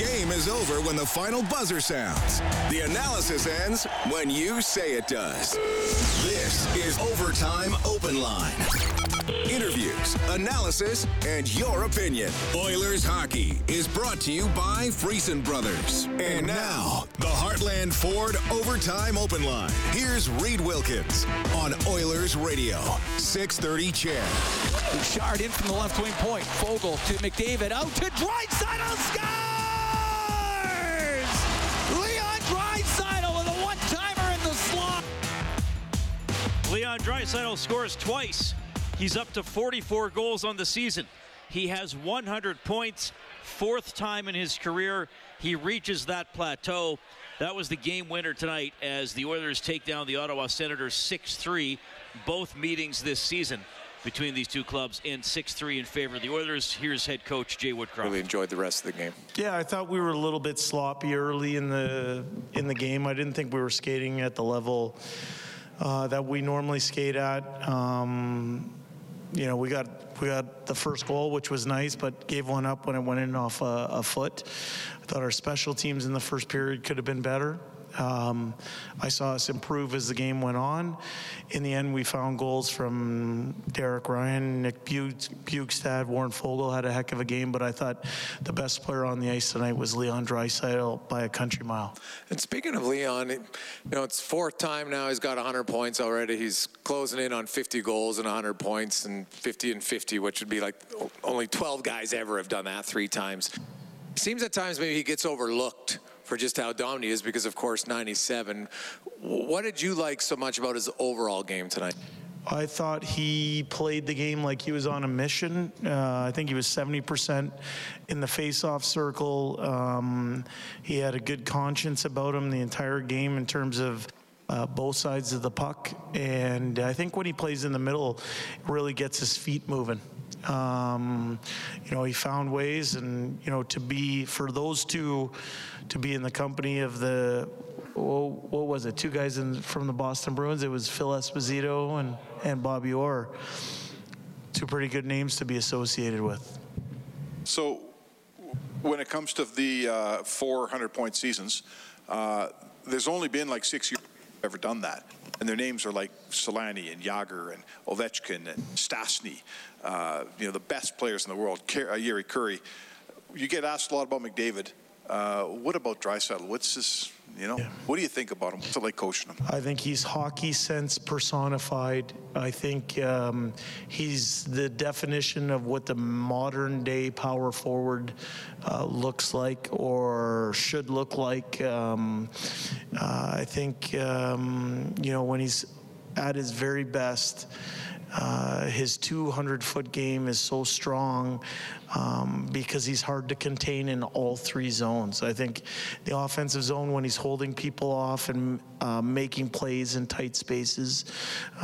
game is over when the final buzzer sounds. The analysis ends when you say it does. This is Overtime Open Line. Interviews, analysis, and your opinion. Oilers hockey is brought to you by Friesen Brothers. And now, the Heartland Ford Overtime Open Line. Here's Reed Wilkins on Oilers Radio, 630 CHED. Bouchard in from the left wing point. Foegele to McDavid. Out to Draisaitl. Scores! Leon Draisaitl scores twice. He's up to 44 goals on the season. He has 100 points, fourth time in his career. He reaches that plateau. That was the game winner tonight as the Oilers take down the Ottawa Senators 6 3. Both meetings this season between these two clubs in 6-3 in favor of the Oilers. Here's head coach Jay Woodcroft. Really enjoyed the rest of the game. Yeah, I thought we were a little bit sloppy early in the in the game. I didn't think we were skating at the level uh, that we normally skate at. Um, you know, we got we got the first goal, which was nice, but gave one up when it went in off a, a foot. I thought our special teams in the first period could have been better. Um, I saw us improve as the game went on. In the end, we found goals from Derek Ryan, Nick Bjugstad, Warren Foegele had a heck of a game, but I thought the best player on the ice tonight was Leon Draisaitl by a country mile. And speaking of Leon, you know, it's fourth time now he's got 100 points already. He's closing in on 50 goals and 100 points and 50 and 50, which would be like only 12 guys ever have done that three times. Seems at times maybe he gets overlooked for just how dominant he is because, of course, 97. What did you like so much about his overall game tonight? I thought he played the game like he was on a mission. Uh, I think he was 70% in the face-off circle. Um, he had a good conscience about him the entire game in terms of uh, both sides of the puck. And I think when he plays in the middle, really gets his feet moving. Um, you know, he found ways, and you know, to be for those two to be in the company of the what was it? Two guys in, from the Boston Bruins. It was Phil Esposito and and Bobby Orr. Two pretty good names to be associated with. So, when it comes to the uh, 400 point seasons, uh, there's only been like six years ever done that. And their names are like Selanne and Jagr and Ovechkin and Stastny, uh, you know, the best players in the world, uh, Kurri. You get asked a lot about McDavid. Uh, what about Draisaitl? What's his, you know, yeah. what do you think about him? What's it like coaching him? I think he's hockey sense personified. I think um, he's the definition of what the modern day power forward uh, looks like or should look like. Um, uh, I think, um, you know, when he's at his very best, uh, his 200 foot game is so strong um, because he's hard to contain in all three zones. I think the offensive zone, when he's holding people off and uh, making plays in tight spaces,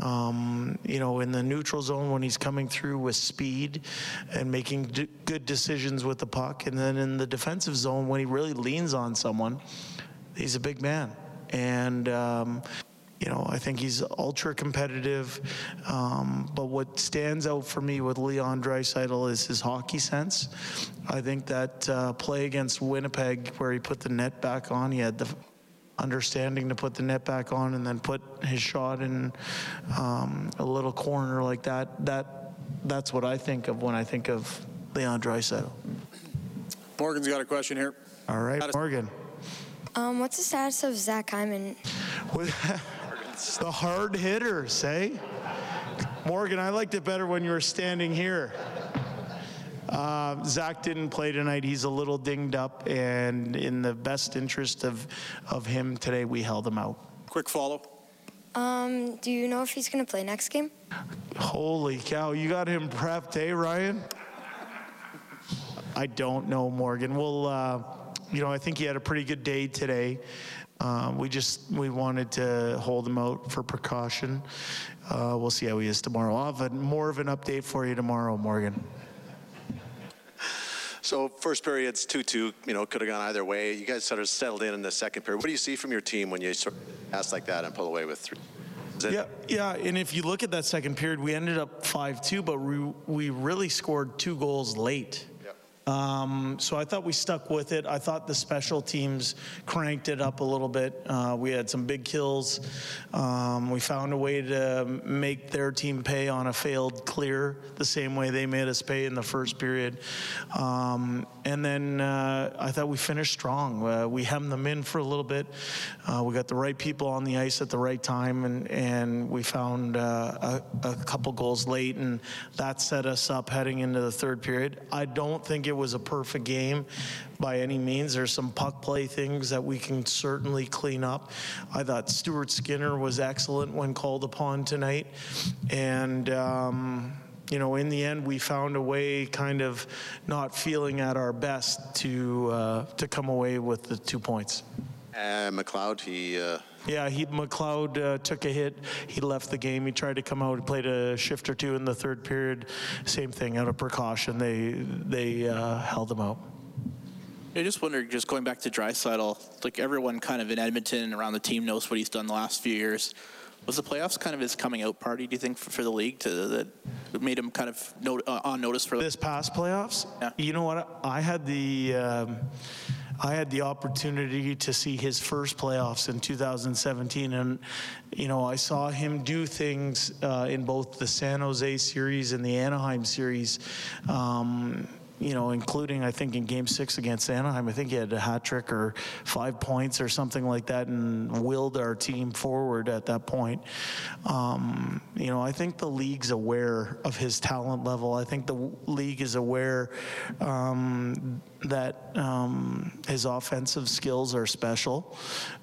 um, you know, in the neutral zone, when he's coming through with speed and making d- good decisions with the puck, and then in the defensive zone, when he really leans on someone, he's a big man. And um, you know, I think he's ultra competitive. Um, but what stands out for me with Leon Draisaitl is his hockey sense. I think that uh, play against Winnipeg, where he put the net back on, he had the understanding to put the net back on and then put his shot in um, a little corner like that. That that's what I think of when I think of Leon Draisaitl. Morgan's got a question here. All right, Morgan. Um, what's the status of Zach Hyman? the hard hitter, say. Morgan, I liked it better when you were standing here. Uh, Zach didn't play tonight. He's a little dinged up, and in the best interest of, of him today, we held him out. Quick follow. Um, do you know if he's going to play next game? Holy cow, you got him prepped, eh, Ryan? I don't know, Morgan. Well, uh, you know, I think he had a pretty good day today. Um, we just we wanted to hold him out for precaution. Uh, we'll see how he is tomorrow. I'll have a, more of an update for you tomorrow, Morgan. So first period's two-two. You know, could have gone either way. You guys sort of settled in in the second period. What do you see from your team when you sort of pass like that and pull away with three? Yeah, yeah, and if you look at that second period, we ended up five-two, but we we really scored two goals late. Um, so I thought we stuck with it. I thought the special teams cranked it up a little bit. Uh, we had some big kills. Um, we found a way to make their team pay on a failed clear, the same way they made us pay in the first period. Um, and then uh, I thought we finished strong. Uh, we hemmed them in for a little bit. Uh, we got the right people on the ice at the right time, and, and we found uh, a, a couple goals late, and that set us up heading into the third period. I don't think it was a perfect game by any means. There's some puck play things that we can certainly clean up. I thought Stuart Skinner was excellent when called upon tonight, and. Um, you know, in the end, we found a way, kind of not feeling at our best, to uh, to come away with the two points. Uh, McLeod, he. Uh... Yeah, he McLeod uh, took a hit. He left the game. He tried to come out. He played a shift or two in the third period. Same thing, out of precaution, they they uh, held him out. I just wonder, just going back to Draisaitl, like everyone kind of in Edmonton and around the team knows what he's done the last few years. Was the playoffs kind of his coming out party? Do you think for, for the league to that made him kind of not, uh, on notice for this past playoffs? Yeah. You know what? I had the. Um, I had the opportunity to see his first playoffs in 2017, and you know I saw him do things uh, in both the San Jose series and the Anaheim series. Um, you know, including I think in Game Six against Anaheim, I think he had a hat trick or five points or something like that, and willed our team forward at that point. Um, you know, I think the league's aware of his talent level. I think the league is aware um, that um, his offensive skills are special.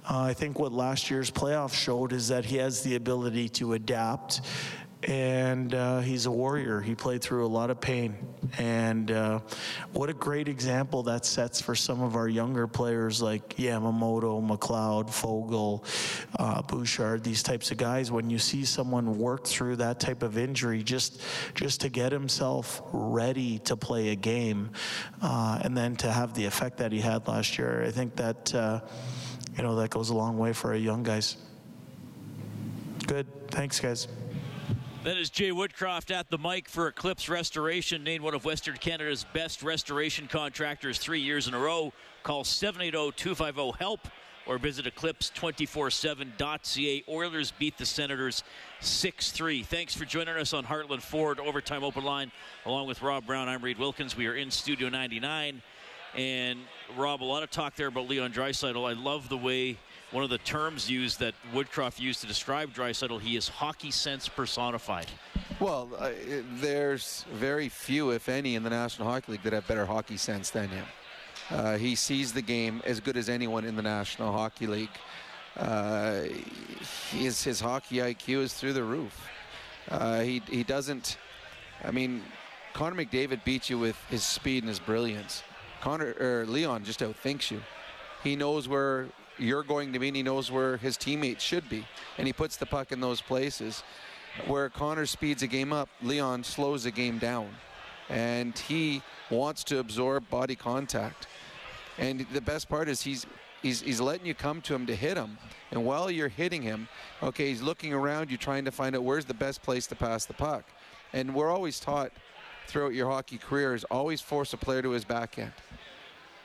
Uh, I think what last year's playoff showed is that he has the ability to adapt and uh, he's a warrior. He played through a lot of pain, and uh, what a great example that sets for some of our younger players like Yamamoto, McLeod, Foegele, uh, Bouchard, these types of guys. When you see someone work through that type of injury, just just to get himself ready to play a game, uh, and then to have the effect that he had last year, I think that uh, you know that goes a long way for our young guys. Good. Thanks, guys. That is Jay Woodcroft at the mic for Eclipse Restoration, named one of Western Canada's best restoration contractors three years in a row. Call 780-250-HELP or visit eclipse247.ca. Oilers beat the Senators 6-3. Thanks for joining us on Heartland Ford Overtime Open Line. Along with Rob Brown, I'm Reed Wilkins. We are in Studio 99. And Rob, a lot of talk there about Leon Draisaitl. I love the way one of the terms used that Woodcroft used to describe Draisaitl, he is hockey sense personified. Well, uh, there's very few, if any, in the National Hockey League that have better hockey sense than him. Uh, he sees the game as good as anyone in the National Hockey League. Uh, his, his hockey IQ is through the roof. Uh, he, he doesn't, I mean, Connor McDavid beats you with his speed and his brilliance. Connor or Leon just outthinks you. He knows where you're going to be, and he knows where his teammates should be, and he puts the puck in those places. Where Connor speeds a game up, Leon slows the game down, and he wants to absorb body contact. And the best part is he's he's he's letting you come to him to hit him, and while you're hitting him, okay, he's looking around you trying to find out where's the best place to pass the puck. And we're always taught throughout your hockey career is always force a player to his backhand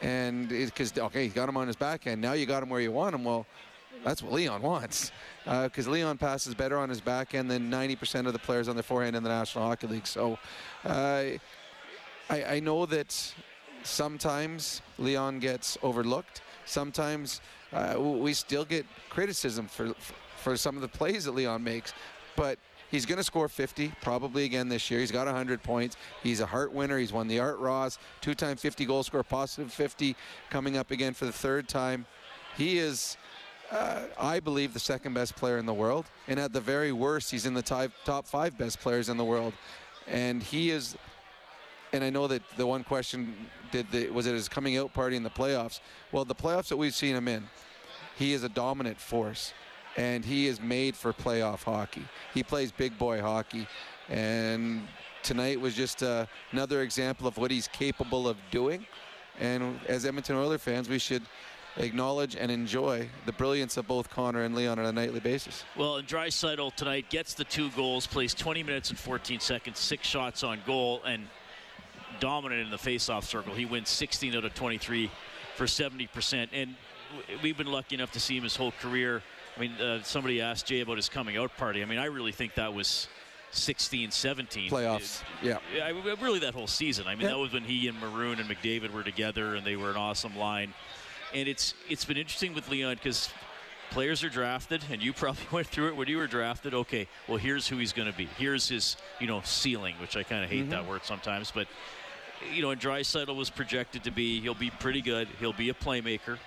and because okay, you got him on his backhand. Now you got him where you want him. Well, that's what Leon wants because uh, Leon passes better on his backhand than 90% of the players on their forehand in the National Hockey League. So uh, I, I know that sometimes Leon gets overlooked. Sometimes uh, we still get criticism for for some of the plays that Leon makes, but He's going to score 50 probably again this year. He's got 100 points. He's a Hart winner. He's won the Art Ross, two-time 50 goal scorer, positive 50 coming up again for the third time. He is, uh, I believe, the second best player in the world. And at the very worst, he's in the top, top five best players in the world. And he is, and I know that the one question did the, was it his coming out party in the playoffs? Well, the playoffs that we've seen him in, he is a dominant force and he is made for playoff hockey. He plays big boy hockey, and tonight was just uh, another example of what he's capable of doing. And as Edmonton Oilers fans, we should acknowledge and enjoy the brilliance of both Connor and Leon on a nightly basis. Well, and Draisaitl tonight gets the two goals, plays 20 minutes and 14 seconds, six shots on goal, and dominant in the faceoff circle. He wins 16 out of 23 for 70%. And we've been lucky enough to see him his whole career. I mean, uh, somebody asked Jay about his coming out party. I mean, I really think that was 16, 17. Playoffs, yeah. I, really, that whole season. I mean, Yeah. that was when he and Maroon and McDavid were together, and they were an awesome line. And it's it's been interesting with Leon because players are drafted, and you probably went through it when you were drafted. Okay, well, here's who he's going to be. Here's his, you know, ceiling, which I kind of hate that word sometimes, but you know, and Draisaitl was projected to be he'll be pretty good. He'll be a playmaker.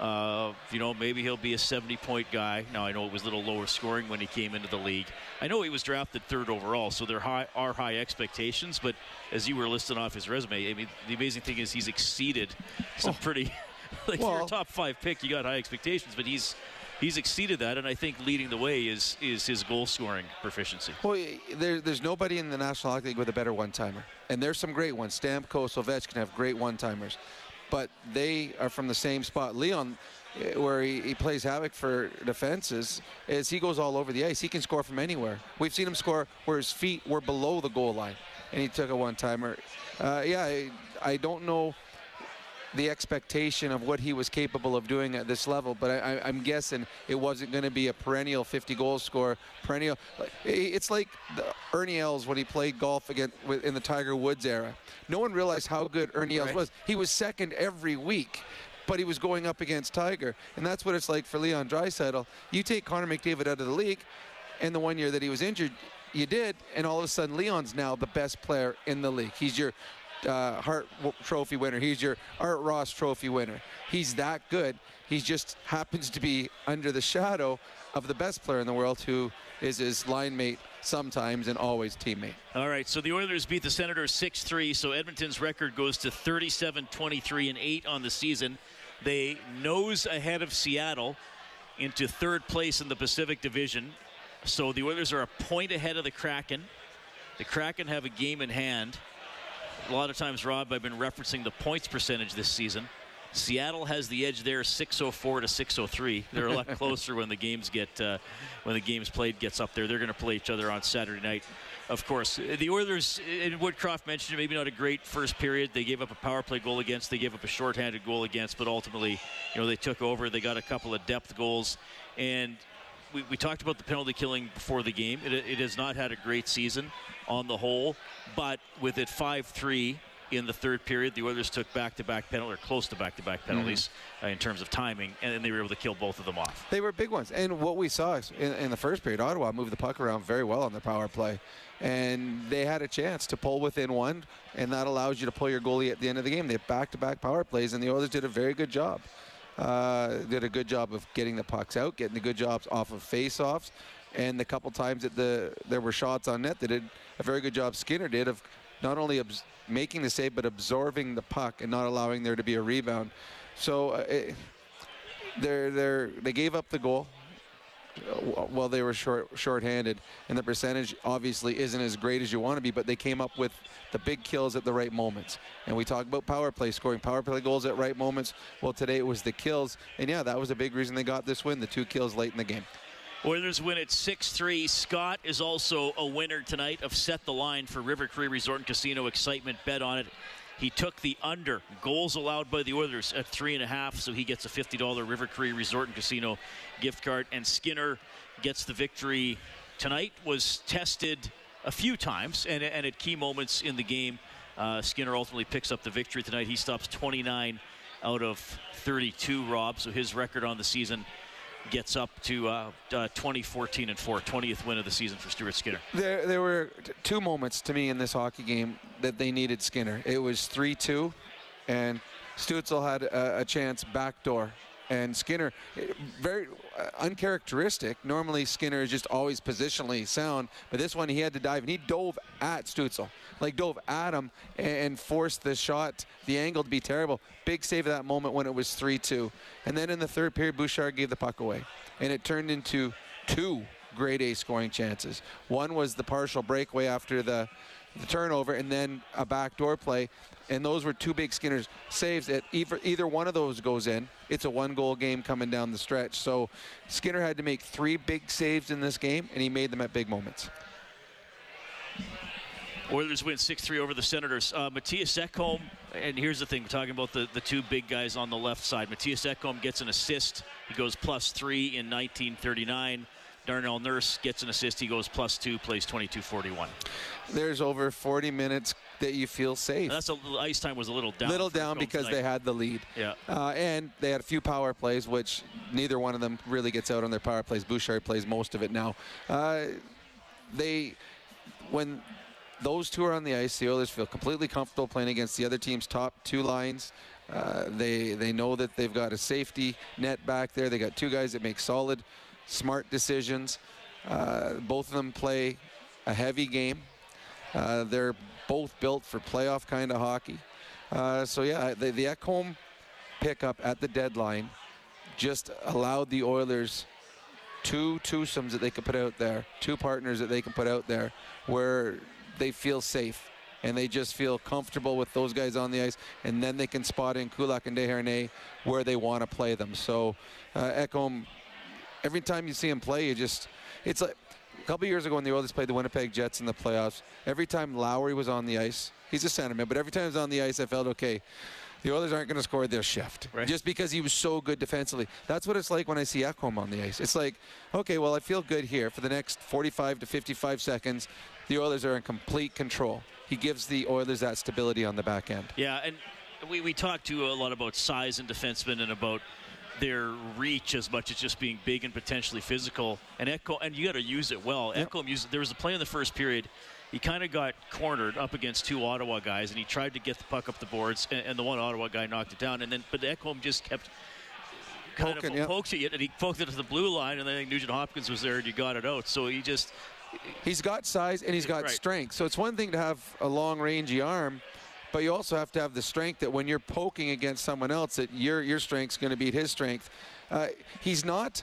Uh, you know, maybe he'll be a 70-point guy. Now I know it was a little lower scoring when he came into the league. I know he was drafted third overall, so there high, are high expectations. But as you were listing off his resume, I mean, the amazing thing is he's exceeded some pretty. Like you're a top five pick, you got high expectations, but he's he's exceeded that, and I think leading the way is is his goal scoring proficiency. Well, there, there's nobody in the National Hockey League with a better one-timer, and there's some great ones. Stamkos, Ovechkin have great one-timers, but they are from the same spot. Leon, eh, where he, he plays havoc for defenses, is he goes all over the ice. He can score from anywhere. We've seen him score where his feet were below the goal line, and he took a one-timer. Uh, yeah, I, I don't know the expectation of what he was capable of doing at this level, but I, I'm guessing it wasn't going to be a perennial 50 goal scorer. Perennial. It's like the Ernie Els when he played golf again in the Tiger Woods era. No one realized how good Ernie Els Right. was. He was second every week. But he was going up against Tiger, and that's what it's like for Leon Draisaitl. You take Connor McDavid out of the league, and the one year that he was injured, you did, and all of a sudden Leon's now the best player in the league. He's your uh, Hart Trophy winner. He's your Art Ross Trophy winner. He's that good. He just happens to be under the shadow of the best player in the world, who is his line mate sometimes and always teammate. All right, so the Oilers beat the Senators 6 3, so Edmonton's record goes to 37 23 and 8 on the season. They nose ahead of Seattle into third place in the Pacific Division. So the Oilers are a point ahead of the Kraken. The Kraken have a game in hand. A lot of times, Rob, I've been referencing the points percentage this season. Seattle has the edge there, 604 to 603. They're a lot closer when the games get uh, when the games played gets up there. They're going to play each other on Saturday night. Of course, the Oilers, and Woodcroft mentioned it, maybe not a great first period. They gave up a power play goal against, they gave up a shorthanded goal against, but ultimately, you know, they took over. They got a couple of depth goals, and we, we talked about the penalty killing before the game. It, it has not had a great season on the whole, but with it 5 3 in the third period, the Oilers took back to back penalties, or close to back to back penalties uh, in terms of timing, and then they were able to kill both of them off. They were big ones. And what we saw is in, in the first period, Ottawa moved the puck around very well on their power play. And they had a chance to pull within one, and that allows you to pull your goalie at the end of the game. They had back to back power plays, and the Oilers did a very good job. Uh, did a good job of getting the pucks out, getting the good jobs off of face-offs, and the couple times that the there were shots on net, they did a very good job. Skinner did of not only abs- making the save but absorbing the puck and not allowing there to be a rebound. So uh, it, they're they gave up the goal uh, while they were short short-handed, and the percentage obviously isn't as great as you want to be. But they came up with the big kills at the right moments. And we talk about power play scoring power play goals at right moments. Well, today it was the kills, and yeah, that was a big reason they got this win. The two kills late in the game. Oilers win at 6 3. Scott is also a winner tonight of Set the Line for River Cree Resort and Casino Excitement. Bet on it. He took the under goals allowed by the Oilers at three and a half, so he gets a $50 River Cree Resort and Casino gift card. And Skinner gets the victory tonight. Was tested a few times and, and at key moments in the game. Uh, Skinner ultimately picks up the victory tonight. He stops 29 out of 32, Rob. So his record on the season gets up to uh, uh, 2014 and 4, 20th win of the season for Stuart Skinner. There, there were t- two moments to me in this hockey game that they needed Skinner. It was 3-2, and Stützle had a, a chance backdoor. And Skinner, eh, very uh, uncharacteristic. Normally, Skinner is just always positionally sound, but this one he had to dive, and he dove at Stützle, like dove at him and forced the shot, the angle to be terrible. Big save at that moment when it was 3-2. And then in the third period, Bouchard gave the puck away, and it turned into two grade A scoring chances. One was the partial breakaway after the, the turnover, and then a backdoor play. And those were two big Skinner's saves. That either, either one of those goes in, it's a one goal game coming down the stretch. So Skinner had to make three big saves in this game, and he made them at big moments. Oilers win 6-3 over the Senators. Uh, Matthias Ekholm, and here's the thing, we're talking about the, the two big guys on the left side. Matthias Ekholm gets an assist. He goes plus three in 1939. Darnell Nurse gets an assist. He goes plus two, plays 22-41. There's over 40 minutes that you feel safe. That's a, ice time was a little down. Little down because tonight. they had the lead. Yeah. Uh, and they had a few power plays, which neither one of them really gets out on their power plays. Bouchard plays most of it now. Uh, they, when those two are on the ice, the Oilers feel completely comfortable playing against the other team's top two lines. Uh, they they know that they've got a safety net back there. They got two guys that make solid, smart decisions. Uh, both of them play a heavy game. Uh, they're both built for playoff kind of hockey. Uh, so yeah, the, the Ekholm pickup at the deadline just allowed the Oilers two twosomes that they could put out there, two partners that they can put out there where they feel safe and they just feel comfortable with those guys on the ice, and then they can spot in Kulak and Desharnais where they want to play them. So uh, Ekholm, every time you see him play, you just it's like couple years ago when the Oilers played the Winnipeg Jets in the playoffs. Every time Lowry was on the ice, he's a centerman, but every time he was on the ice, I felt okay. The Oilers aren't going to score their shift Right. just because he was so good defensively. That's what it's like when I see Ekholm on the ice. It's like, okay, well, I feel good here for the next 45 to 55 seconds. The Oilers are in complete control. He gives the Oilers that stability on the back end. Yeah, and we, we talked to a lot about size and defensemen and about their reach as much as just being big and potentially physical. And Echo, and you got to use it well. Yep. Echo used. There was a play in the first period. He kind of got cornered up against two Ottawa guys, and he tried to get the puck up the boards, and, and the one Ottawa guy knocked it down. And then, but Ekholm just kept kind Poking, of yep. poked it, and he poked it to the blue line, and then I think Nugent Hopkins was there, and he got it out. So he just He's got size and he's got Right. strength. So it's one thing to have a long rangy arm, but you also have to have the strength that when you're poking against someone else, that your your strength's going to beat his strength. Uh, he's not.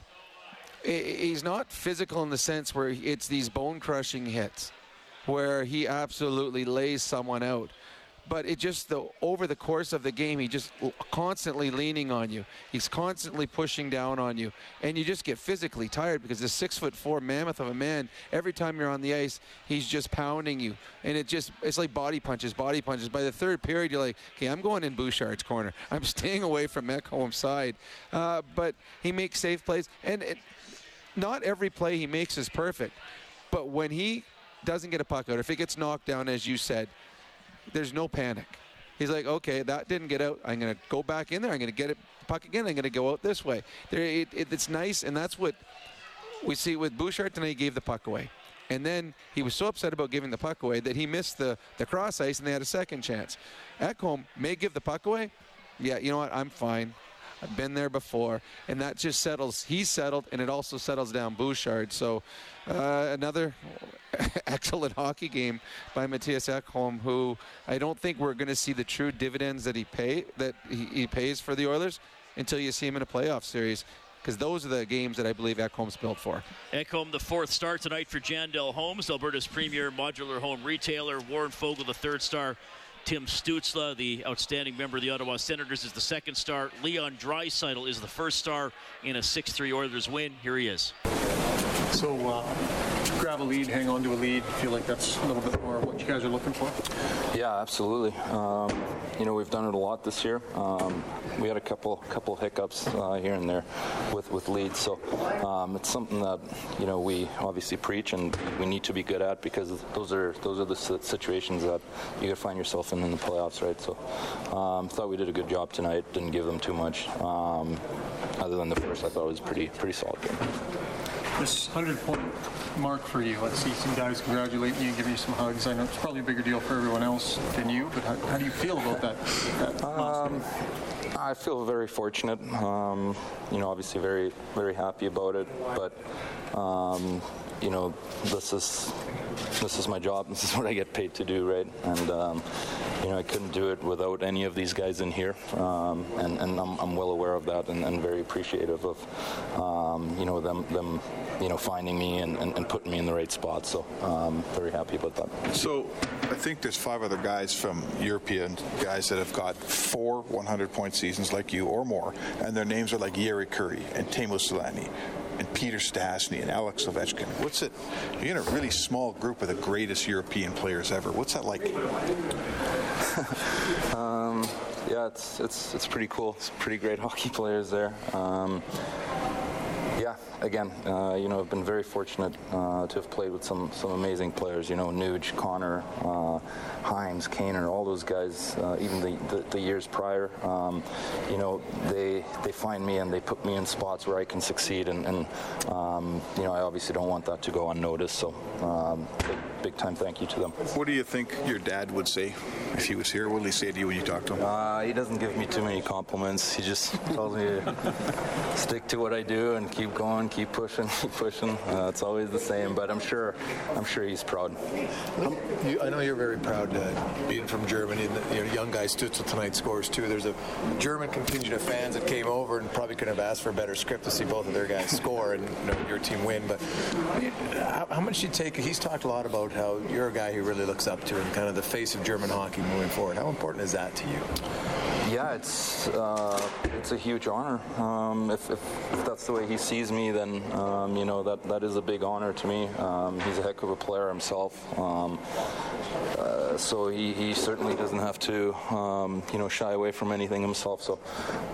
He's not physical in the sense where it's these bone crushing hits, where he absolutely lays someone out. But it just the over the course of the game, he just constantly leaning on you. He's constantly pushing down on you, and you just get physically tired because this six foot four mammoth of a man. Every time you're on the ice, he's just pounding you, and it just it's like body punches, body punches. By the third period, you're like, okay, I'm going in Bouchard's corner. I'm staying away from Ekholm's side. Uh, but he makes safe plays, and it, not every play he makes is perfect. But when he doesn't get a puck out, if it gets knocked down, as you said, there's no panic. He's like, okay, that didn't get out. I'm going to go back in there. I'm going to get it puck again. I'm going to go out this way. There, it, it, it's nice, and that's what we see with Bouchard tonight. He gave the puck away, and then he was so upset about giving the puck away that he missed the the cross ice, and they had a second chance. Ekholm may give the puck away. Yeah, you know what? I'm fine. I've been there before, and that just settles. He's settled, and it also settles down Bouchard. So, uh, another excellent hockey game by Matthias Ekholm, who I don't think we're going to see the true dividends that he pay that he, he pays for the Oilers until you see him in a playoff series, because those are the games that I believe Ekholm's built for. Ekholm, the fourth star tonight for Jandell Homes, Alberta's premier modular home retailer. Warren Foegele, the third star. Tim Stützle, the outstanding member of the Ottawa Senators, is the second star. Leon Draisaitl is the first star in a 6-3 Oilers win. Here he is. So uh, grab a lead, hang on to a lead. Feel like that's a little bit more what you guys are looking for. Yeah, absolutely. Um, you know, we've done it a lot this year. Um, we had a couple couple hiccups uh, here and there with with leads, so um, it's something that you know we obviously preach and we need to be good at because those are those are the situations that you could find yourself in in the playoffs, right? So, um, thought we did a good job tonight. Didn't give them too much. Um, other than the first, I thought it was pretty pretty solid game. This 100 point mark for you. Let's see some guys congratulating you and giving you some hugs. I know it's probably a bigger deal for everyone else than you, but how, how do you feel about that? that Um, I feel very fortunate. Um, you know, obviously very, very happy about it. But um, you know, this is this is my job. This is what I get paid to do, right? And um, you know, I couldn't do it without any of these guys in here. Um, and and I'm, I'm well aware of that, and, and very appreciative of um, you know them them you know finding me and, and, and putting me in the right spot. So um, very happy about that. So I think there's five other guys from European guys that have got four 100 point seasons like you or more, and their names are like Jari Kurri and Teemu Selanne. And Peter Stastny and Alex Ovechkin. What's it? You're in a really small group of the greatest European players ever. What's that like? um, yeah, it's it's it's pretty cool. It's pretty great hockey players there. Um, again, uh, you know, I've been very fortunate uh, to have played with some some amazing players. You know, Nuge, Connor, uh, Hines, Kaner, all those guys. Uh, even the, the, the, years prior, um, you know, they they find me and they put me in spots where I can succeed. And, and um, you know, I obviously don't want that to go unnoticed. So, um, big, big time thank you to them. What do you think your dad would say if he was here? What would he say to you when you talk to him? Uh, he doesn't give me too many compliments. He just tells me to stick to what I do and keep going, keep pushing, keep pushing. Uh, it's always the same, but I'm sure, I'm sure he's proud. Um, you, I know you're very proud uh, being from Germany. And you know, young guy Stützle tonight scores too. There's a German contingent of fans that came over and probably couldn't have asked for a better script to see both of their guys score and you know, your team win. But how, how much do you take? He's talked a lot about how you're a guy he really looks up to and kind of the face of German hockey moving forward. How important is that to you? Yeah, it's uh, it's a huge honor. Um, if, if, if, that's the way he sees me, then um, you know that that is a big honor to me. Um, he's a heck of a player himself, um, uh, so he, he certainly doesn't have to um, you know shy away from anything himself. So,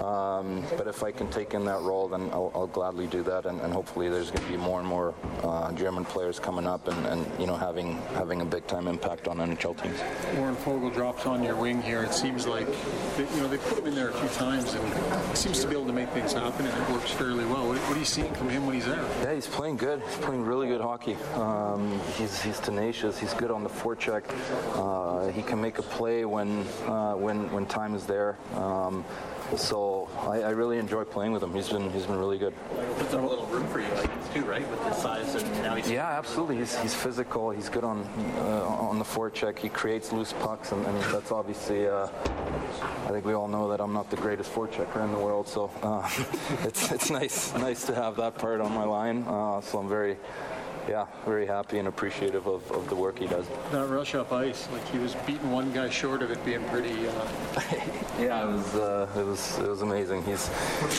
um, but if I can take in that role, then I'll, I'll gladly do that, and, and hopefully there's going to be more and more uh, German players coming up, and, and, you know having having a big time impact on NHL teams. Warren Foegele drops on your wing here. It seems like you know they put him in there a few times, and he seems to be able to make things happen, and it works fairly well. What, what are you seeing from him when he's there? Yeah, he's playing good. He's playing really good hockey. Um, he's, he's tenacious. He's good on the forecheck. Uh, he can make a play when uh, when when time is there. Um, so I, I, really enjoy playing with him. He's been he's been really good. Puts up a little room for you, like too, right? With his size and now he's yeah, absolutely. He's, he's physical. He's good on uh, on the forecheck. He creates loose pucks, and, and that's obviously. Uh, I think we all know that I'm not the greatest forechecker in the world, so uh, it's it's nice nice to have that part on my line. Uh, so I'm very yeah, very happy and appreciative of, of the work he does. That rush up ice, like he was beating one guy short of it being pretty. Uh... yeah, it was uh, it was it was amazing. He's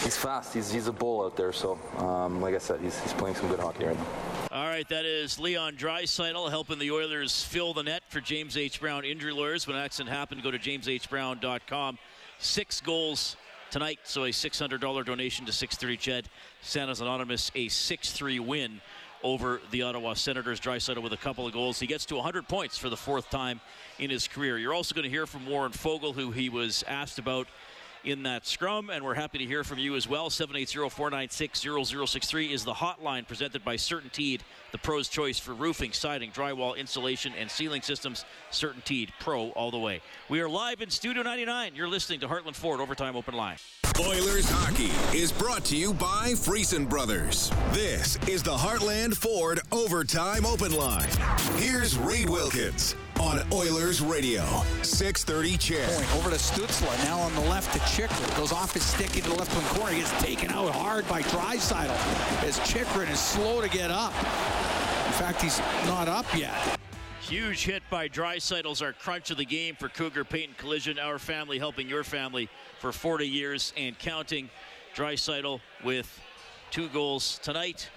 he's fast. He's he's a bull out there. So um, like I said, he's he's playing some good hockey right now. All right, that is Leon Draisaitl helping the Oilers fill the net for James H. Brown injury lawyers. When accident happened, go to jameshbrown.com. Six goals tonight, so a $600 donation to 630 Ched. Santa's Anonymous, a 6-3 win over the Ottawa Senators. Draisaitl with a couple of goals. He gets to 100 points for the fourth time in his career. You're also going to hear from Warren Foegele, who he was asked about in that scrum, and we're happy to hear from you as well. 780-496-0063 is the hotline presented by CertainTeed, the pro's choice for roofing, siding, drywall, insulation, and ceiling systems. CertainTeed, pro all the way. We are live in Studio 99. You're listening to Heartland Ford Overtime Open Line. Oilers hockey is brought to you by Friesen Brothers. This is the Heartland Ford Overtime Open Line. Here's Reed Wilkins on Oilers Radio, 630 CHED. Point over to Stützle. now on the left to Chychrun. Goes off his stick into the left wing corner. He gets taken out hard by Draisaitl as Chychrun is slow to get up. In fact, he's not up yet. Huge hit by Draisaitl's our crunch of the game for Cougar Paint Collision. Our family helping your family for 40 years and counting. Draisaitl with two goals tonight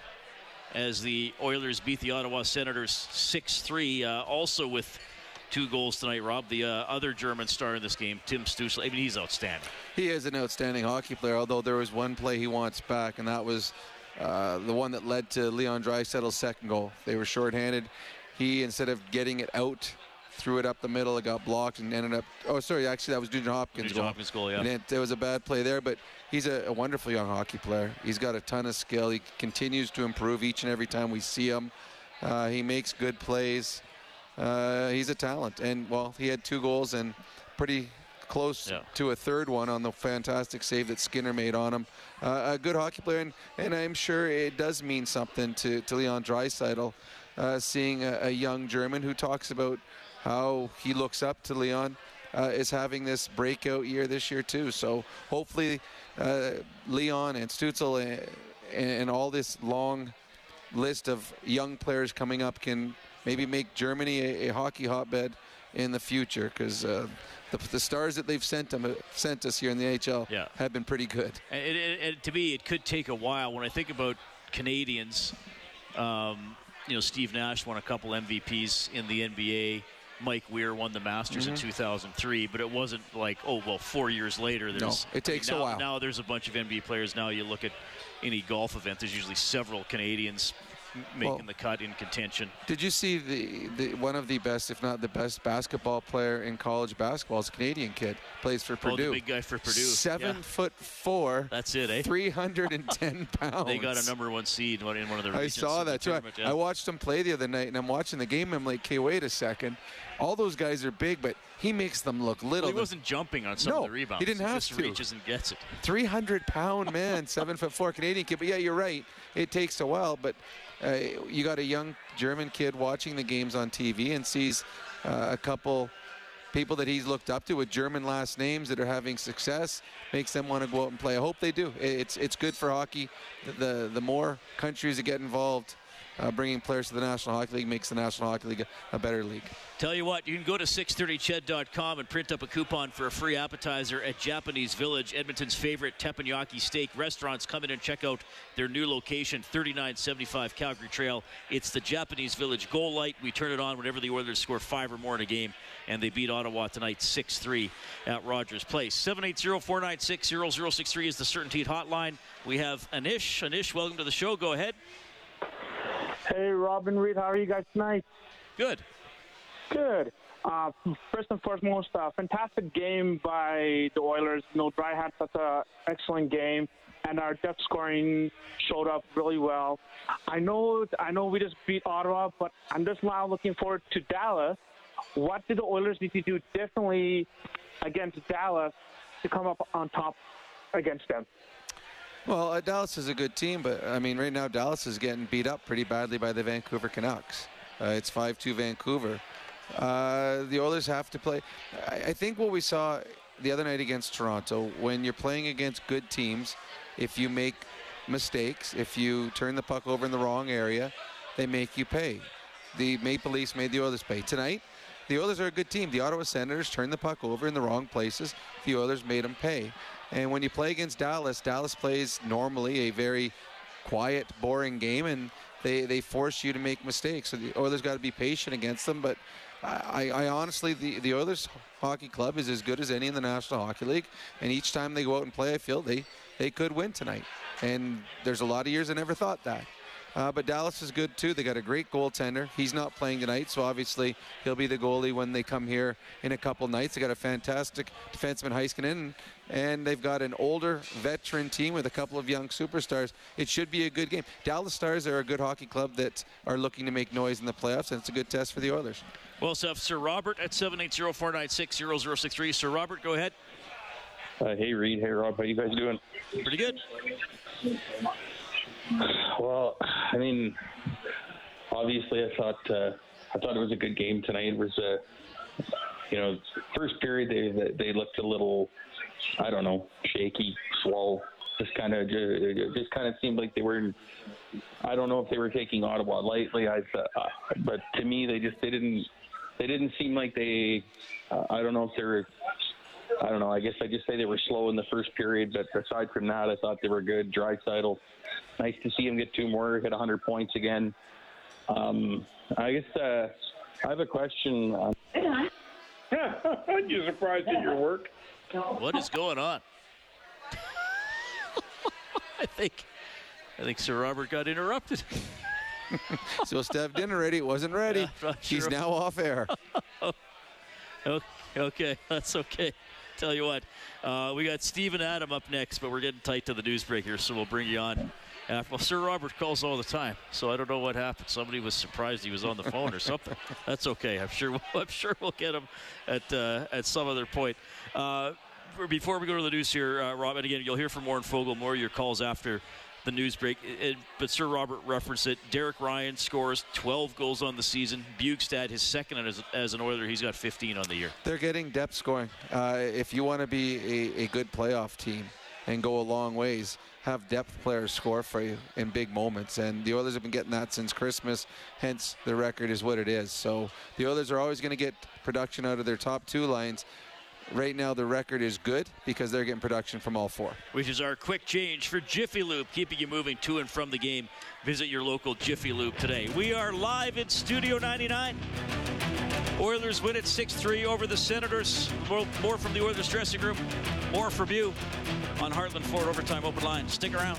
as the Oilers beat the Ottawa Senators 6-3. Uh, also with two goals tonight, Rob. The uh, other German star in this game, Tim Stützle. I mean, he's outstanding. He is an outstanding hockey player, although there was one play he wants back, and that was uh, the one that led to Leon Draisaitl's second goal. They were shorthanded he instead of getting it out threw it up the middle. It got blocked and ended up. Oh, sorry. Actually, that was Nugent Hopkins' Nugent goal. Hopkins' goal, yeah. And it, it, was a bad play there, but he's a, a, wonderful young hockey player. He's got a ton of skill. He continues to improve each and every time we see him. Uh, he makes good plays. Uh, he's a talent, and well, he had two goals and pretty close yeah. to a third one on the fantastic save that Skinner made on him. Uh, a good hockey player, and, and I'm sure it does mean something to, to Leon Draisaitl uh, seeing a, a, young German who talks about how he looks up to Leon. Uh, is having this breakout year this year too. So hopefully, uh, Leon and Stützle and, and, all this long list of young players coming up can maybe make Germany a, a hockey hotbed in the future because uh, the, the, stars that they've sent them sent us here in the HL yeah. have been pretty good. And, and, and, to me, it could take a while. When I think about Canadians, um, you know, Steve Nash won a couple MVPs in the NBA. Mike Weir won the Masters in Mhm. 2003, but it wasn't like, oh, well, four years later. No, There's, it I mean, takes a now, while. Now there's a bunch of NBA players. Now you look at any golf event, there's usually several Canadians making Well- the cut in contention. Did you see the, the one of the best, if not the best, basketball player in college basketball? is a Canadian kid, plays for Oh, Purdue. the big guy for Purdue. Seven Yeah. foot four. That's it, eh? 310 pounds. They got a number one seed in one of the I saw that too. I, yeah. I watched him play the other night, and I'm watching the game. And I'm like, okay, wait a second. All those guys are big, but he makes them look Well, little. he wasn't jumping on some No, of the rebounds. he didn't have just to. reaches and gets it. 300 pound man, seven foot four Canadian kid. But yeah, you're right. It takes a while, but uh, you got a young German kid watching the games on TV and sees uh, a couple people that he's looked up to with German last names that are having success. Makes them want to go out and play. I hope they do. It's it's good for hockey. The the, the more countries that get involved. Uh, bringing players to the National Hockey League makes the National Hockey League a, a better league. Tell you what, you can go to 630ched.com and print up a coupon for a free appetizer at Japanese Village, Edmonton's favorite teppanyaki steak. Restaurants come in and check out their new location, 3975 Calgary Trail. It's the Japanese Village goal light. We turn it on whenever the Oilers score five or more in a game, and they beat Ottawa tonight 6-3 at Rogers Place. 780-496-0063 is the CertainTeed Hotline. We have Anish. Anish, welcome to the show. Go ahead. Hey, Robin Reed, how are you guys tonight? Good. Good. Uh, first and foremost, uh, fantastic game by the Oilers. You know, Dry had such an excellent game, and our depth scoring showed up really well. I know, I know, we just beat Ottawa, but I'm just now looking forward to Dallas. What do the Oilers need to do differently against Dallas to come up on top against them? Well, uh, Dallas is a good team, but I mean, right now Dallas is getting beat up pretty badly by the Vancouver Canucks. Uh, it's 5-2 Vancouver. Uh, the Oilers have to play. I, I think what we saw the other night against Toronto, when you're playing against good teams, if you make mistakes, if you turn the puck over in the wrong area, they make you pay. The Maple Leafs made the Oilers pay tonight. The Oilers are a good team. The Ottawa Senators turned the puck over in the wrong places. The Oilers made them pay. And when you play against Dallas, Dallas plays normally a very quiet, boring game, and they, they force you to make mistakes. So the Oilers got to be patient against them. But I, I honestly, the, the Oilers Hockey Club is as good as any in the National Hockey League. And each time they go out and play, I feel they, they could win tonight. And there's a lot of years I never thought that. Uh, but Dallas is good too. They got a great goaltender. He's not playing tonight, so obviously he'll be the goalie when they come here in a couple nights. They got a fantastic defenseman Heiskanen, and they've got an older veteran team with a couple of young superstars. It should be a good game. Dallas Stars are a good hockey club that are looking to make noise in the playoffs, and it's a good test for the Oilers. Well, so Sir Robert at 780-496-0063. Sir Robert, go ahead. Uh, hey, Reed. Hey, Rob. How you guys doing? Pretty good. Well, I mean, obviously, I thought uh, I thought it was a good game tonight. It was, uh, you know, first period they they looked a little, I don't know, shaky, slow. Just kind of just kind of seemed like they were. I don't know if they were taking Ottawa lightly. I, uh, but to me, they just they didn't they didn't seem like they. Uh, I don't know if they're. I don't know. I guess I just say they were slow in the first period, but aside from that, I thought they were good. Draisaitl, nice to see him get two more, hit 100 points again. Um, I guess uh, I have a question. On- you surprised at your work? What is going on? I think I think Sir Robert got interrupted. Supposed to have dinner ready. It wasn't ready. Yeah, I'm He's now off air. Okay, okay, that's okay. Tell you what, uh, we got Steve and Adam up next, but we're getting tight to the news break here, so we'll bring you on. After, well, Sir Robert calls all the time, so I don't know what happened. Somebody was surprised he was on the phone or something. That's okay. I'm sure. I'm sure we'll get him at uh, at some other point. Uh, before we go to the news here, uh, Rob, and again, you'll hear from Warren Foegele more of your calls after the news break. It- but Sir Robert referenced it. Derek Ryan scores 12 goals on the season. Bjugstad, his second as, as an Oiler, he's got 15 on the year. They're getting depth scoring. Uh, if you want to be a, a good playoff team and go a long ways, have depth players score for you in big moments. And the Oilers have been getting that since Christmas, hence the record is what it is. So the Oilers are always going to get production out of their top two lines. Right now the record is good because they're getting production from all four. Which is our quick change for Jiffy Lube, keeping you moving to and from the game. Visit your local Jiffy Lube today. We are live in Studio 99. Oilers win at 6-3 over the Senators. More, more from the Oilers dressing room. More from you on Heartland Ford Overtime Open Line. Stick around.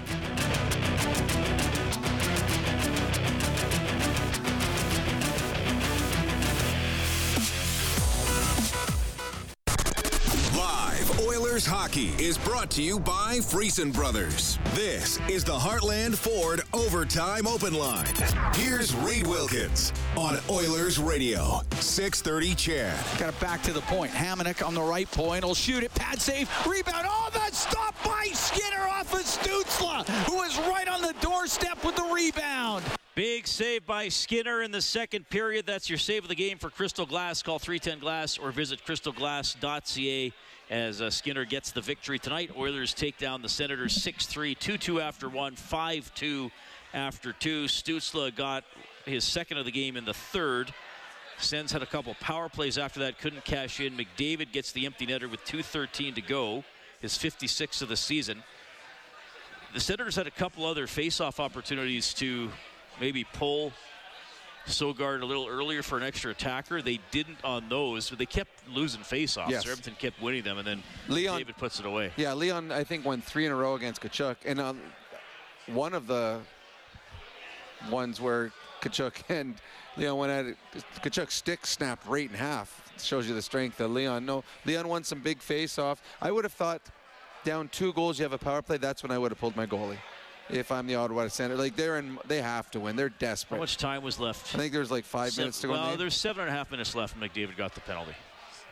Hockey is brought to you by Friesen Brothers. This is the Heartland Ford Overtime Open Line. Here's Reed Wilkins on Oilers Radio, 630 Ched. Got it back to the point. Hamonic on the right point will shoot it. Pad save. Rebound. Oh, that stop by Skinner off of Stützle, who is right on the doorstep with the rebound. Big save by Skinner in the second period. That's your save of the game for Crystal Glass. Call 310 Glass or visit crystalglass.ca as uh, Skinner gets the victory tonight. Oilers take down the Senators 6 3, 2 2 after one, 5 2 after two. Stützle got his second of the game in the third. Sens had a couple power plays after that, couldn't cash in. McDavid gets the empty netter with 2.13 to go, his 56th of the season. The Senators had a couple other face-off opportunities to maybe pull Sogaard a little earlier for an extra attacker. They didn't on those, but they kept losing faceoffs. Yes. Edmonton kept winning them, and then Leon- David puts it away. Yeah, Leon, I think, won three in a row against Tkachuk. And um, one of the ones where Tkachuk and Leon went at it, Tkachuk's stick snapped right in half. Shows you the strength of Leon. No, Leon won some big face-off. I would have thought down two goals, you have a power play. That's when I would have pulled my goalie. If I'm the Ottawa Center, like they're in, they have to win. They're desperate. How much time was left? I think there's like five Seven- minutes to go. Well, there's seven and a half minutes left, and McDavid got the penalty.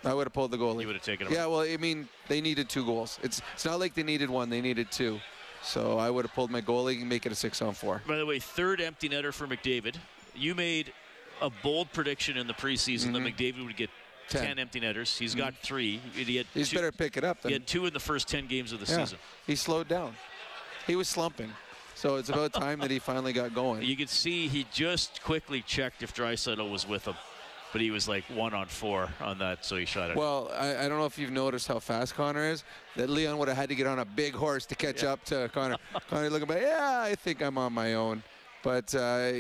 I would have pulled the goalie. You would have taken him. Yeah, well, I mean, they needed two goals. It's it's not like they needed one; they needed two. So I would have pulled my goalie and make it a six on four. By the way, third empty netter for McDavid. You made a bold prediction in the preseason that McDavid would get Mm-hmm. Ten. 10, empty netters. He's got three. He had He's two, better pick it up. He had two in the first 10 games of the yeah, season. he slowed down. He was slumping, so it's about time that he finally got going. You could see he just quickly checked if Draisaitl was with him, but he was like one on four on that, so he shot it. Well, I, I don't know if you've noticed how fast Connor is. That Leon would have had to get on a big horse to catch up to Connor. Connor looking back, yeah, I think I'm on my own. But uh,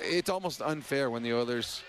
it's almost unfair when the Oilers,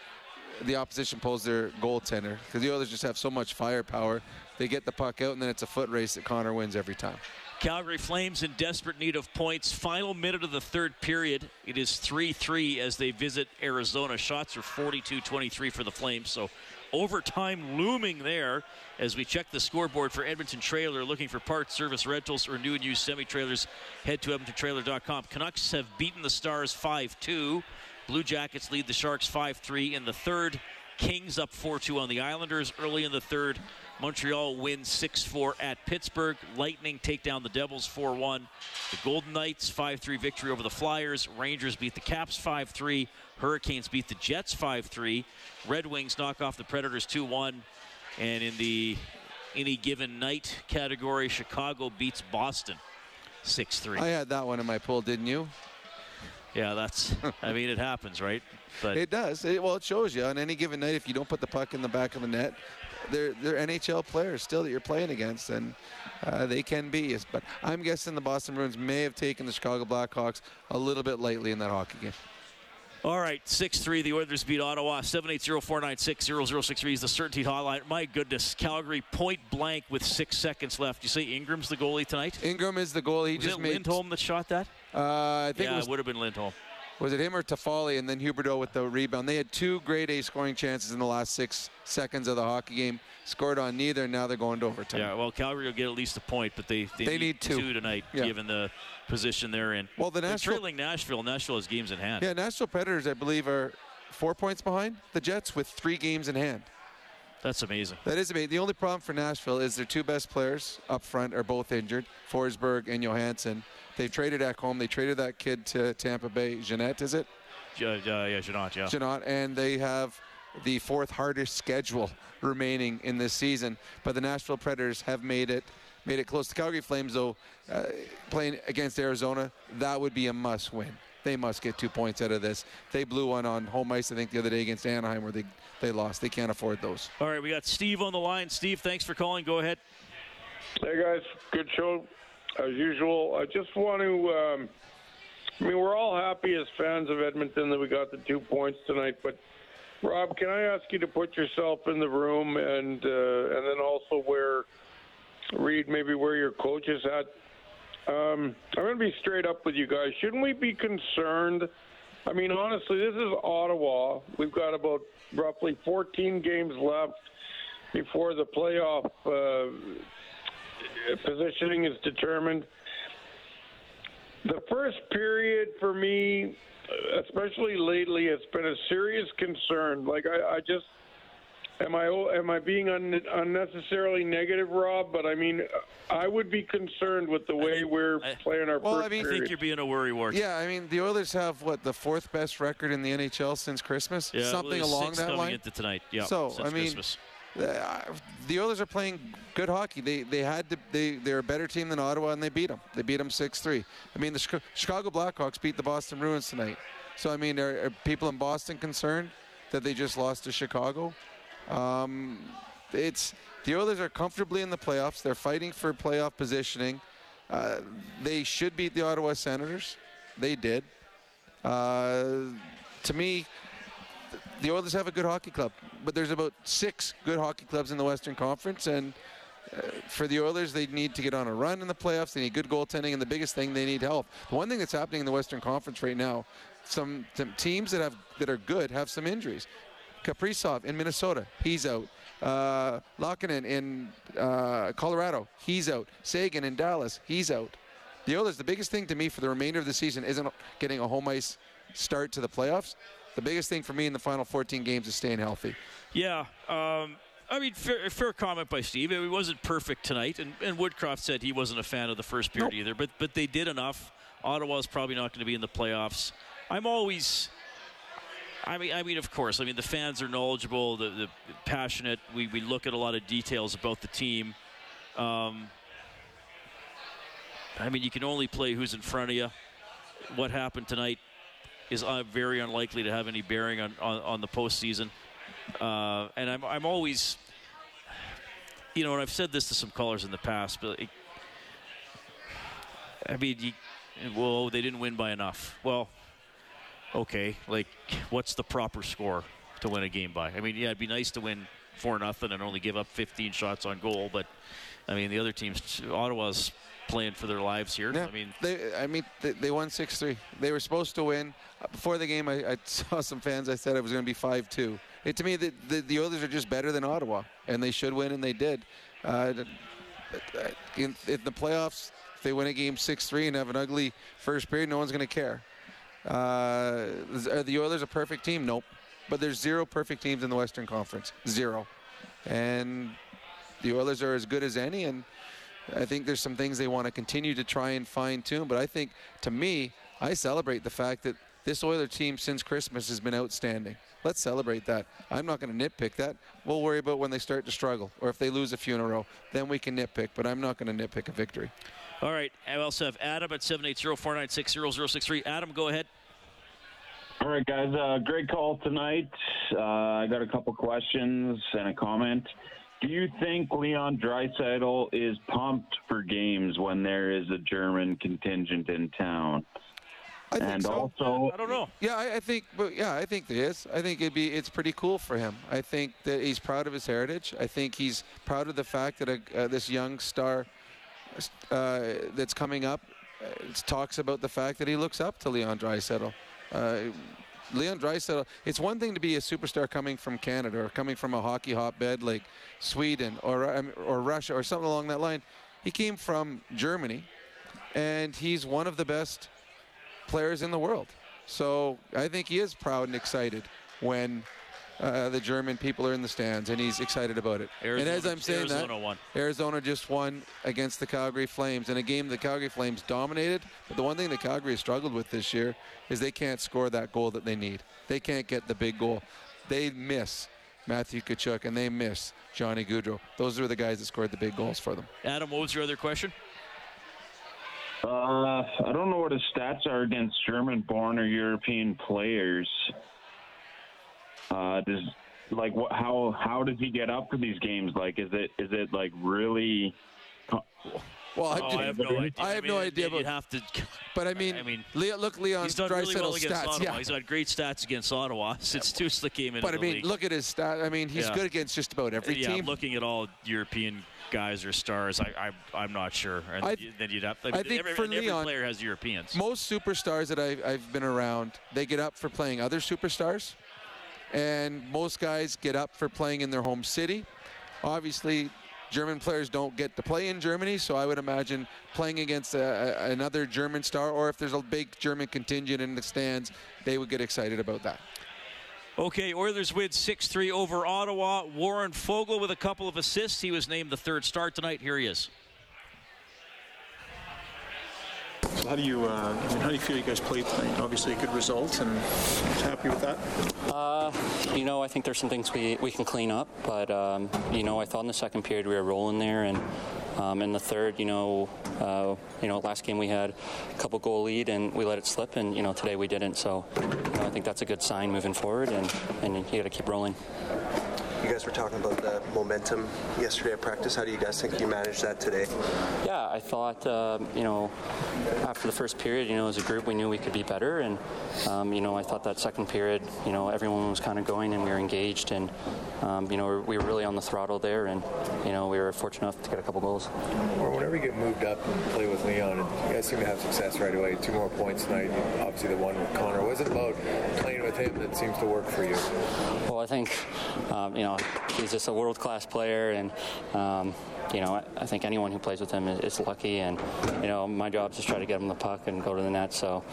the opposition pulls their goaltender because the Oilers just have so much firepower. They get the puck out, and then it's a foot race that Connor wins every time. Calgary Flames in desperate need of points. Final minute of the third period. It is 3 3 as they visit Arizona. Shots are 42 23 for the Flames. So overtime looming there as we check the scoreboard for Edmonton Trailer. Looking for parts, service, rentals, or new and used semi trailers, head to EdmontonTrailer.com. Canucks have beaten the Stars 5 2. Blue Jackets lead the Sharks 5 3 in the third. Kings up 4 2 on the Islanders early in the third. Montreal wins 6 4 at Pittsburgh. Lightning take down the Devils 4 1. The Golden Knights 5 3 victory over the Flyers. Rangers beat the Caps 5 3. Hurricanes beat the Jets 5 3. Red Wings knock off the Predators 2 1. And in the any given night category, Chicago beats Boston 6 3. I had that one in my pool, didn't you? Yeah, that's, I mean, it happens, right? But It does. It, well, it shows you on any given night if you don't put the puck in the back of the net, they're they're NHL players still that you're playing against, and uh, they can be. But I'm guessing the Boston Bruins may have taken the Chicago Blackhawks a little bit lightly in that hockey game. All right, 6 3. The Oilers beat Ottawa. 780 496 0063 is the CertainTeed hotline. My goodness, Calgary point blank with six seconds left. You say Ingram's the goalie tonight? Ingram is the goalie. He Was just it made. Lindholm that shot that? Uh, I think yeah, it was. would have been Lindholm. Was it him or Toffoli and then Huberdeau with the rebound? They had two grade A scoring chances in the last six seconds of the hockey game. Scored on neither, and now they're going to overtime. Yeah, well, Calgary will get at least a point, but they, they, They need two. tonight, Yeah. given the position they're in. Well, the They're trailing Nashville. Nashville has games in hand. Yeah, Nashville Predators, I believe, are four points behind the Jets with three games in hand. That's amazing. That is amazing. The only problem for Nashville is their two best players up front are both injured, Forsberg and Johansen. They've traded at home. They traded that kid to Tampa Bay. Jeannot, is it? Uh, uh, yeah, Jeannot, yeah. Jeannot, and they have the fourth hardest schedule remaining in this season. But the Nashville Predators have made it made it close. The Calgary Flames, though, uh, playing against Arizona, that would be a must win. they must get two points out of this. They blew one on home ice, I think, the other day against Anaheim where they, they lost. They can't afford those. All right, we got Steve on the line. Steve, thanks for calling. Go ahead. Hey guys, good show as usual. I just want to. Um, I mean, we're all happy as fans of Edmonton that we got the two points tonight. But Rob, can I ask you to put yourself in the room and uh, and then also where Reed maybe where your coach is at. Um, I'm going to be straight up with you guys. Shouldn't we be concerned? I mean, honestly, this is Ottawa. We've got about roughly 14 games left before the playoff uh, Uh, positioning is determined. The first period for me, especially lately, it's been a serious concern. Like I, I just am I am I being un, unnecessarily negative, Rob? But I mean, I would be concerned with the way we're playing our Well, first I mean- period. Think you're being a worry wart. Yeah, I mean, the Oilers have, what, the fourth best record in the NHL since Christmas? Yeah, Something there's along six that coming line? into tonight. Yeah, So, since I mean, Christmas. The Oilers are playing good hockey. They they had to they they're a better team than Ottawa and they beat them. They beat them 6-3. I mean, the Chicago Blackhawks beat the Boston Bruins tonight. So I mean, are, are people in Boston concerned that they just lost to Chicago? Um, it's the Oilers are comfortably in the playoffs. They're fighting for playoff positioning. Uh, they should beat the Ottawa Senators. They did. Uh, to me, the Oilers have a good hockey club, but there's about six good hockey clubs in the Western Conference, and uh, for the Oilers, they need to get on a run in the playoffs. They need good goaltending, and the biggest thing, they need help. The one thing that's happening in the Western Conference right now, some, some teams that have that are good have some injuries. Kaprizov in Minnesota, he's out. Uh, Lehkonen in uh, Colorado, he's out. Seguin in Dallas, he's out. The Oilers, the biggest thing to me for the remainder of the season isn't getting a home ice start to the playoffs. The biggest thing for me in the final 14 games is staying healthy. Yeah. Um, I mean, fair, fair comment by Steve. It wasn't perfect tonight, and, and Woodcroft said he wasn't a fan of the first period either. But but they did enough. Ottawa's probably not going to be in the playoffs. I'm always. I mean, I mean, of course. I mean, the fans are knowledgeable, the, the passionate. We, we look at a lot of details about the team. Um, I mean, you can only play who's in front of you. What happened tonight is uh, very unlikely to have any bearing on, on, on the postseason. Uh, and I'm, I'm always, you know, and I've said this to some callers in the past, but it, I mean, you, well, they didn't win by enough. Well, okay, like, what's the proper score to win a game by? I mean, yeah, it'd be nice to win four nothing and only give up 15 shots on goal, but I mean, the other teams, Ottawa's playing for their lives here. Yeah, I mean, they, I mean, they, they won 6-3. They were supposed to win. Uh, Before the game, I, I saw some fans. I said it was going to be 5-2. It, to me, the, the, the Oilers are just better than Ottawa, and they should win, and they did. Uh, in, in the playoffs, if they win a game 6-3 and have an ugly first period, no one's going to care. Uh, are the Oilers a perfect team? Nope. But there's zero perfect teams in the Western Conference. Zero. And the Oilers are as good as any, and I think there's some things they want to continue to try and fine tune. But I think, to me, I celebrate the fact that this Oiler team since Christmas has been outstanding. Let's celebrate that. I'm not going to nitpick that. We'll worry about when they start to struggle or if they lose a few in a row. Then we can nitpick, but I'm not going to nitpick a victory. all right. I also have Adam at 780-496-0063. Adam, go ahead. All right, guys. Uh, great call tonight. Uh, I got a couple questions and a comment. Do you think Leon Draisaitl is pumped for games when there is a German contingent in town? I think and so. also, I don't know. Yeah, I, I think, but yeah, I think there is. I think it'd be, it's pretty cool for him. I think that he's proud of his heritage. I think he's proud of the fact that a, uh, this young star uh, that's coming up uh, talks about the fact that he looks up to Leon Draisaitl. Leon Draisaitl. It's one thing to be a superstar coming from Canada or coming from a hockey hotbed like Sweden or um, or Russia or something along that line. He came from Germany, and he's one of the best players in the world. So I think he is proud and excited when uh, the German people are in the stands, and he's excited about it. and as I'm saying Arizona that, won. Arizona just won against the Calgary Flames in a game the Calgary Flames dominated. But the one thing the Calgary has struggled with this year is they can't score that goal that they need. They can't get the big goal. They miss Matthew Tkachuk and they miss Johnny Gaudreau. Those are the guys that scored the big goals for them. Adam, what was your other question? Uh, I don't know what his stats are against German-born or European players. Uh, does like what? How how does he get up for these games? Like, is it is it like really? Well, I, Oh, I have no idea. I have I no idea. you'd But, have to. but I mean, I mean, Leo, look Leon's He's done really well against stats. Ottawa. Yeah. He's had great stats against Ottawa since Tuesla came in. But I mean, league. look at his stat. I mean, he's Yeah. good against just about every yeah, team. looking at all European guys or stars, I, I I'm not sure. And I- then you'd have. I, I think every, for and every Leon- player has Europeans. Most superstars that I've, I've been around, they get up for playing other superstars, and most guys get up for playing in their home city. Obviously, German players don't get to play in Germany, so I would imagine playing against a, a, another German star, or if there's a big German contingent in the stands, they would get excited about that. Okay, Oilers win 6-3 over Ottawa. Warren Foegele with a couple of assists. He was named the third star tonight. Here he is. So how do you, uh, I mean, how do you feel you guys played tonight? Obviously, a good result, and happy with that. Uh, you know, I think there's some things we, we can clean up, but um, you know, I thought in the second period we were rolling there, and um, in the third, you know, uh, you know, last game we had a couple goal lead and we let it slip, and you know, today we didn't. So, you know, I think that's a good sign moving forward, and and you got to keep rolling. You guys were talking about the momentum yesterday at practice. How do you guys think you managed that today? Yeah, I thought, uh, you know, after the first period, you know, as a group, we knew we could be better. And, um, you know, I thought that second period, you know, everyone was kind of going and we were engaged. And, um, you know, we were really on the throttle there. And, you know, we were fortunate enough to get a couple goals. Or whenever you get moved up and play with Leon, and you guys seem to have success right away. Two more points tonight. Obviously, the one with Connor. Was it about playing with him that seems to work for you? Well, I think, um, you know, he's just a world class player, and um, you know, I, I think anyone who plays with him is, is lucky. And you know, my job is to try to get him the puck and go to the net. So,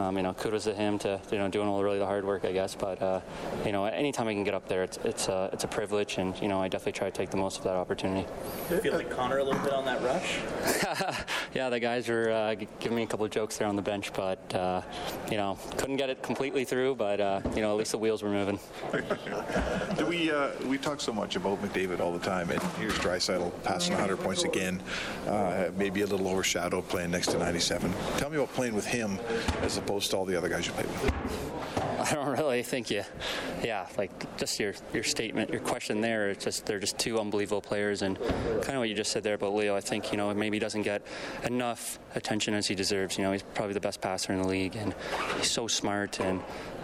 um, you know, kudos to him to you know doing all the really the hard work, I guess. But uh, you know, anytime I can get up there, it's it's a it's a privilege, and you know, I definitely try to take the most of that opportunity. feel like Connor a little bit on that rush. yeah, the guys were uh, giving me a couple of jokes there on the bench, but uh, you know, couldn't get it completely through. But uh, you know, at least the wheels were moving. Do we uh, we talk so much about McDavid all the time, and here's Draisaitl passing 100 points again, uh, maybe a little overshadowed playing next to 97. Tell me about playing with him as opposed to all the other guys you played with. I don't really think you, yeah, like just your your statement, your question there. It's just they're just two unbelievable players, and kind of what you just said there about Leo. I think you know maybe doesn't get enough attention as he deserves. You know, he's probably the best passer in the league, and he's so smart and.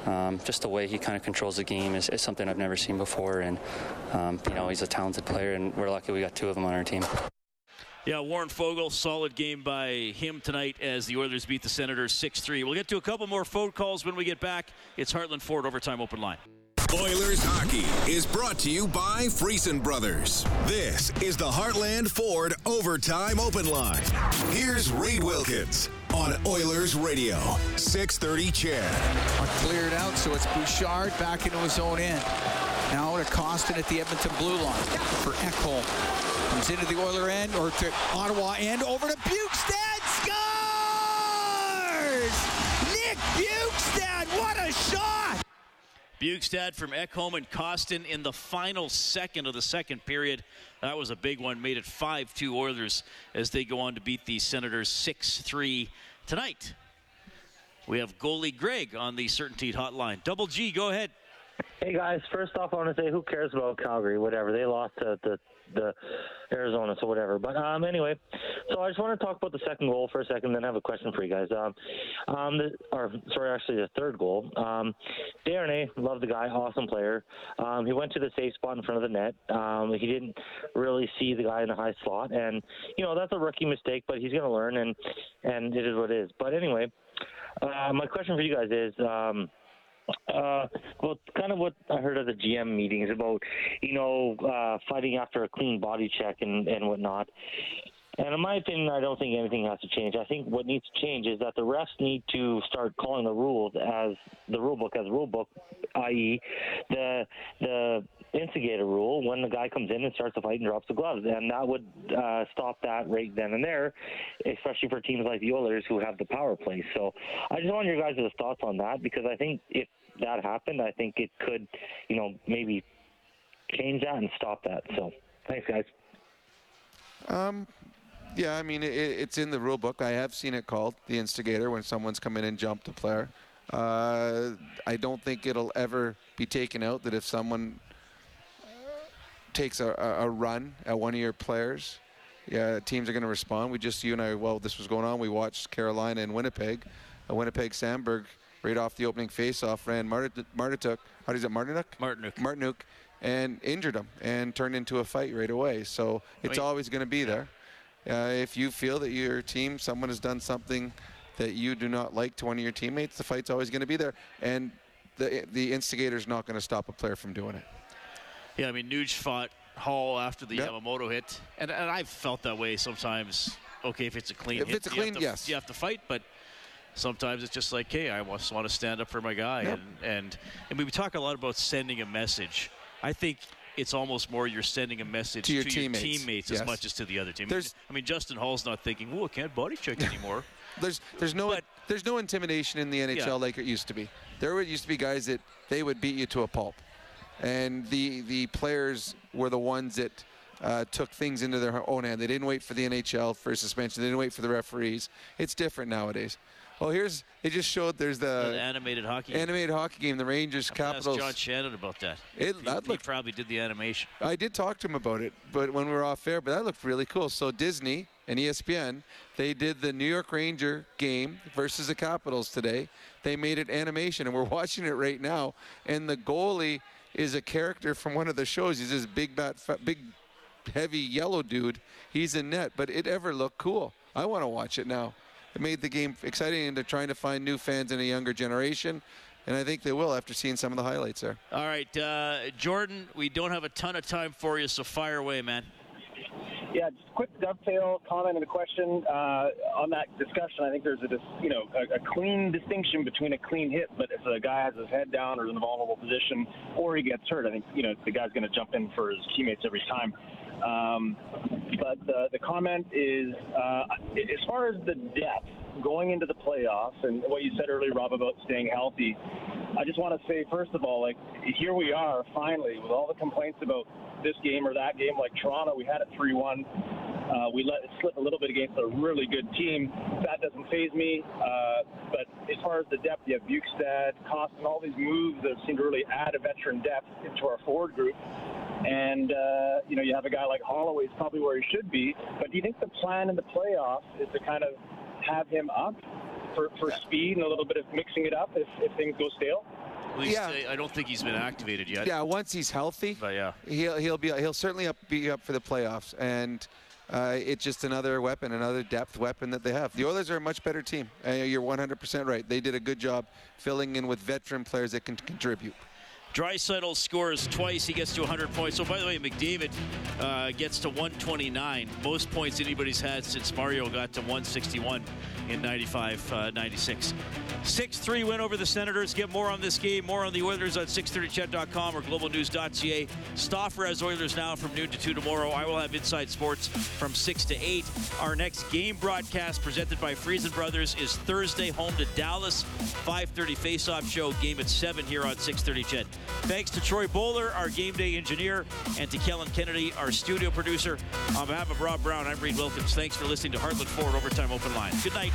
Um, just the way he kind of controls the game is, is something I've never seen before, and um, you know he's a talented player, and we're lucky we got two of them on our team. Yeah, Warren Foegele, solid game by him tonight as the Oilers beat the Senators 6-3. We'll get to a couple more phone calls when we get back. It's Heartland Ford Overtime Open Line. Oilers hockey is brought to you by Friesen Brothers. This is the Heartland Ford Overtime Open Line. Here's Reed Wilkins on Oilers Radio, 630 Ched. Are cleared out, so it's Bouchard back into his own end. Now to Kostin at the Edmonton blue line for Ekholm. Comes into the Oiler end or to Ottawa end over to Bjugstad. Scores! Nick Bjugstad, what a shot! Bjugstad from Ekholm and Kostin in the final second of the second period. That was a big one. Made it 5-2 Oilers as they go on to beat the Senators 6-3 tonight. We have goalie Greg on the CertainTeed Hotline. Double G, go ahead. Hey guys, first off, I want to say who cares about Calgary? Whatever they lost to the the Arizona, so whatever. But um, anyway, so I just want to talk about the second goal for a second, then I have a question for you guys. Um, um, the, or sorry, actually the third goal. Um, Darnay, love the guy, awesome player. Um, he went to the safe spot in front of the net. Um, he didn't really see the guy in the high slot, and you know that's a rookie mistake, but he's going to learn, and and it is what it is. But anyway, uh, my question for you guys is. Um, uh, well, kind of what I heard at the GM meetings about, you know, uh, fighting after a clean body check and, and whatnot. And in my opinion, I don't think anything has to change. I think what needs to change is that the refs need to start calling the rules as the rule book as rule book, i.e., the the instigator rule when the guy comes in and starts to fight and drops the gloves, and that would uh, stop that right then and there, especially for teams like the Oilers who have the power play. So I just want your guys' thoughts on that because I think if that happened, I think it could, you know, maybe change that and stop that. So thanks, guys. Um, Yeah, I mean, it, it's in the rule book. I have seen it called the instigator when someone's come in and jumped a player. Uh, I don't think it'll ever be taken out that if someone takes a, a run at one of your players, yeah, teams are going to respond. We just, you and I, while this was going on, we watched Carolina and Winnipeg. Uh, Winnipeg Sandberg, right off the opening faceoff, ran Martinook, how does it, Martinook? Martinook. Martinook, and injured him and turned into a fight right away. So it's always going to be there. Uh, if you feel that your team, someone has done something that you do not like to one of your teammates, the fight's always going to be there. And the, the instigator's not going to stop a player from doing it. Yeah, I mean, Nuge fought Hall after the yep. Yamamoto hit, and, and I've felt that way sometimes. Okay, if it's a clean if hit, it's a clean, to, yes, you have to fight, but sometimes it's just like, hey, I just want to stand up for my guy, yep. and and and we talk a lot about sending a message. I think it's almost more you're sending a message to your to teammates, your teammates yes. as much as to the other team. There's, I mean, Justin Hall's not thinking, "Oh, I can't body check anymore." there's there's no but, there's no intimidation in the NHL yeah. like it used to be. There used to be guys that they would beat you to a pulp, and the the players were the ones that. Uh, took things into their own hand. They didn't wait for the NHL for a suspension. They didn't wait for the referees. It's different nowadays. Oh, here's it just showed there's the, the animated hockey animated hockey game, the Rangers I'll Capitals. John Shannon about that. It, he, that he looked, probably did the animation. I did talk to him about it, but when we were off air, but that looked really cool. So Disney and ESPN, they did the New York Ranger game versus the Capitals today. They made it animation, and we're watching it right now. And the goalie is a character from one of the shows. He's this big, bat, big, heavy yellow dude. He's in net, but it ever looked cool. I want to watch it now. It made the game exciting, and they're trying to find new fans in a younger generation. And I think they will after seeing some of the highlights there. All right, uh, Jordan, we don't have a ton of time for you, so fire away, man. Yeah, just quick dovetail comment and a question uh, on that discussion. I think there's a you know a, a, clean distinction between a clean hit, but if a guy has his head down or is in a vulnerable position, or he gets hurt, I think you know the guy's going to jump in for his teammates every time. Um, but the, comment is uh, as far as the depth going into the playoffs and what you said earlier, Rob, about staying healthy. I just want to say, first of all, like here we are finally with all the complaints about this game or that game. Like Toronto, we had it 3 1. Uh, we let it slip a little bit against a really good team. That doesn't phase me. Uh, but as far as the depth, you have Bjugstad, Cost, and all these moves that seem to really add a veteran depth into our forward group. And, uh, you know, you have a guy like Holloway is probably where he should be. But do you think the plan in the playoffs is to kind of have him up for, for speed and a little bit of mixing it up if, if things go stale? Least yeah. I don't think he's been activated yet. Yeah, once he's healthy, but yeah, he'll he'll be he'll certainly up, be up for the playoffs, and uh, it's just another weapon, another depth weapon that they have. The Oilers are a much better team. Uh, you're 100% right. They did a good job filling in with veteran players that can contribute. Draisaitl scores twice. He gets to 100 points. So, by the way, McDavid uh, gets to 129. Most points anybody's had since Mario got to 161 in 95 uh, 96. 6 3 win over the Senators. Get more on this game, more on the Oilers on 630ched.com or globalnews.ca. Stauffer has Oilers now from noon to 2 tomorrow. I will have Inside Sports from 6 to 8. Our next game broadcast presented by Friesen Brothers is Thursday, home to Dallas. 5.30 face-off show, game at 7 here on 630 Ched. Thanks to Troy Bowler, our game day engineer, and to Kellen Kennedy, our studio producer. On behalf of Rob Brown, I'm Reed Wilkins. Thanks for listening to Heartland Ford Overtime Open Line. Good night.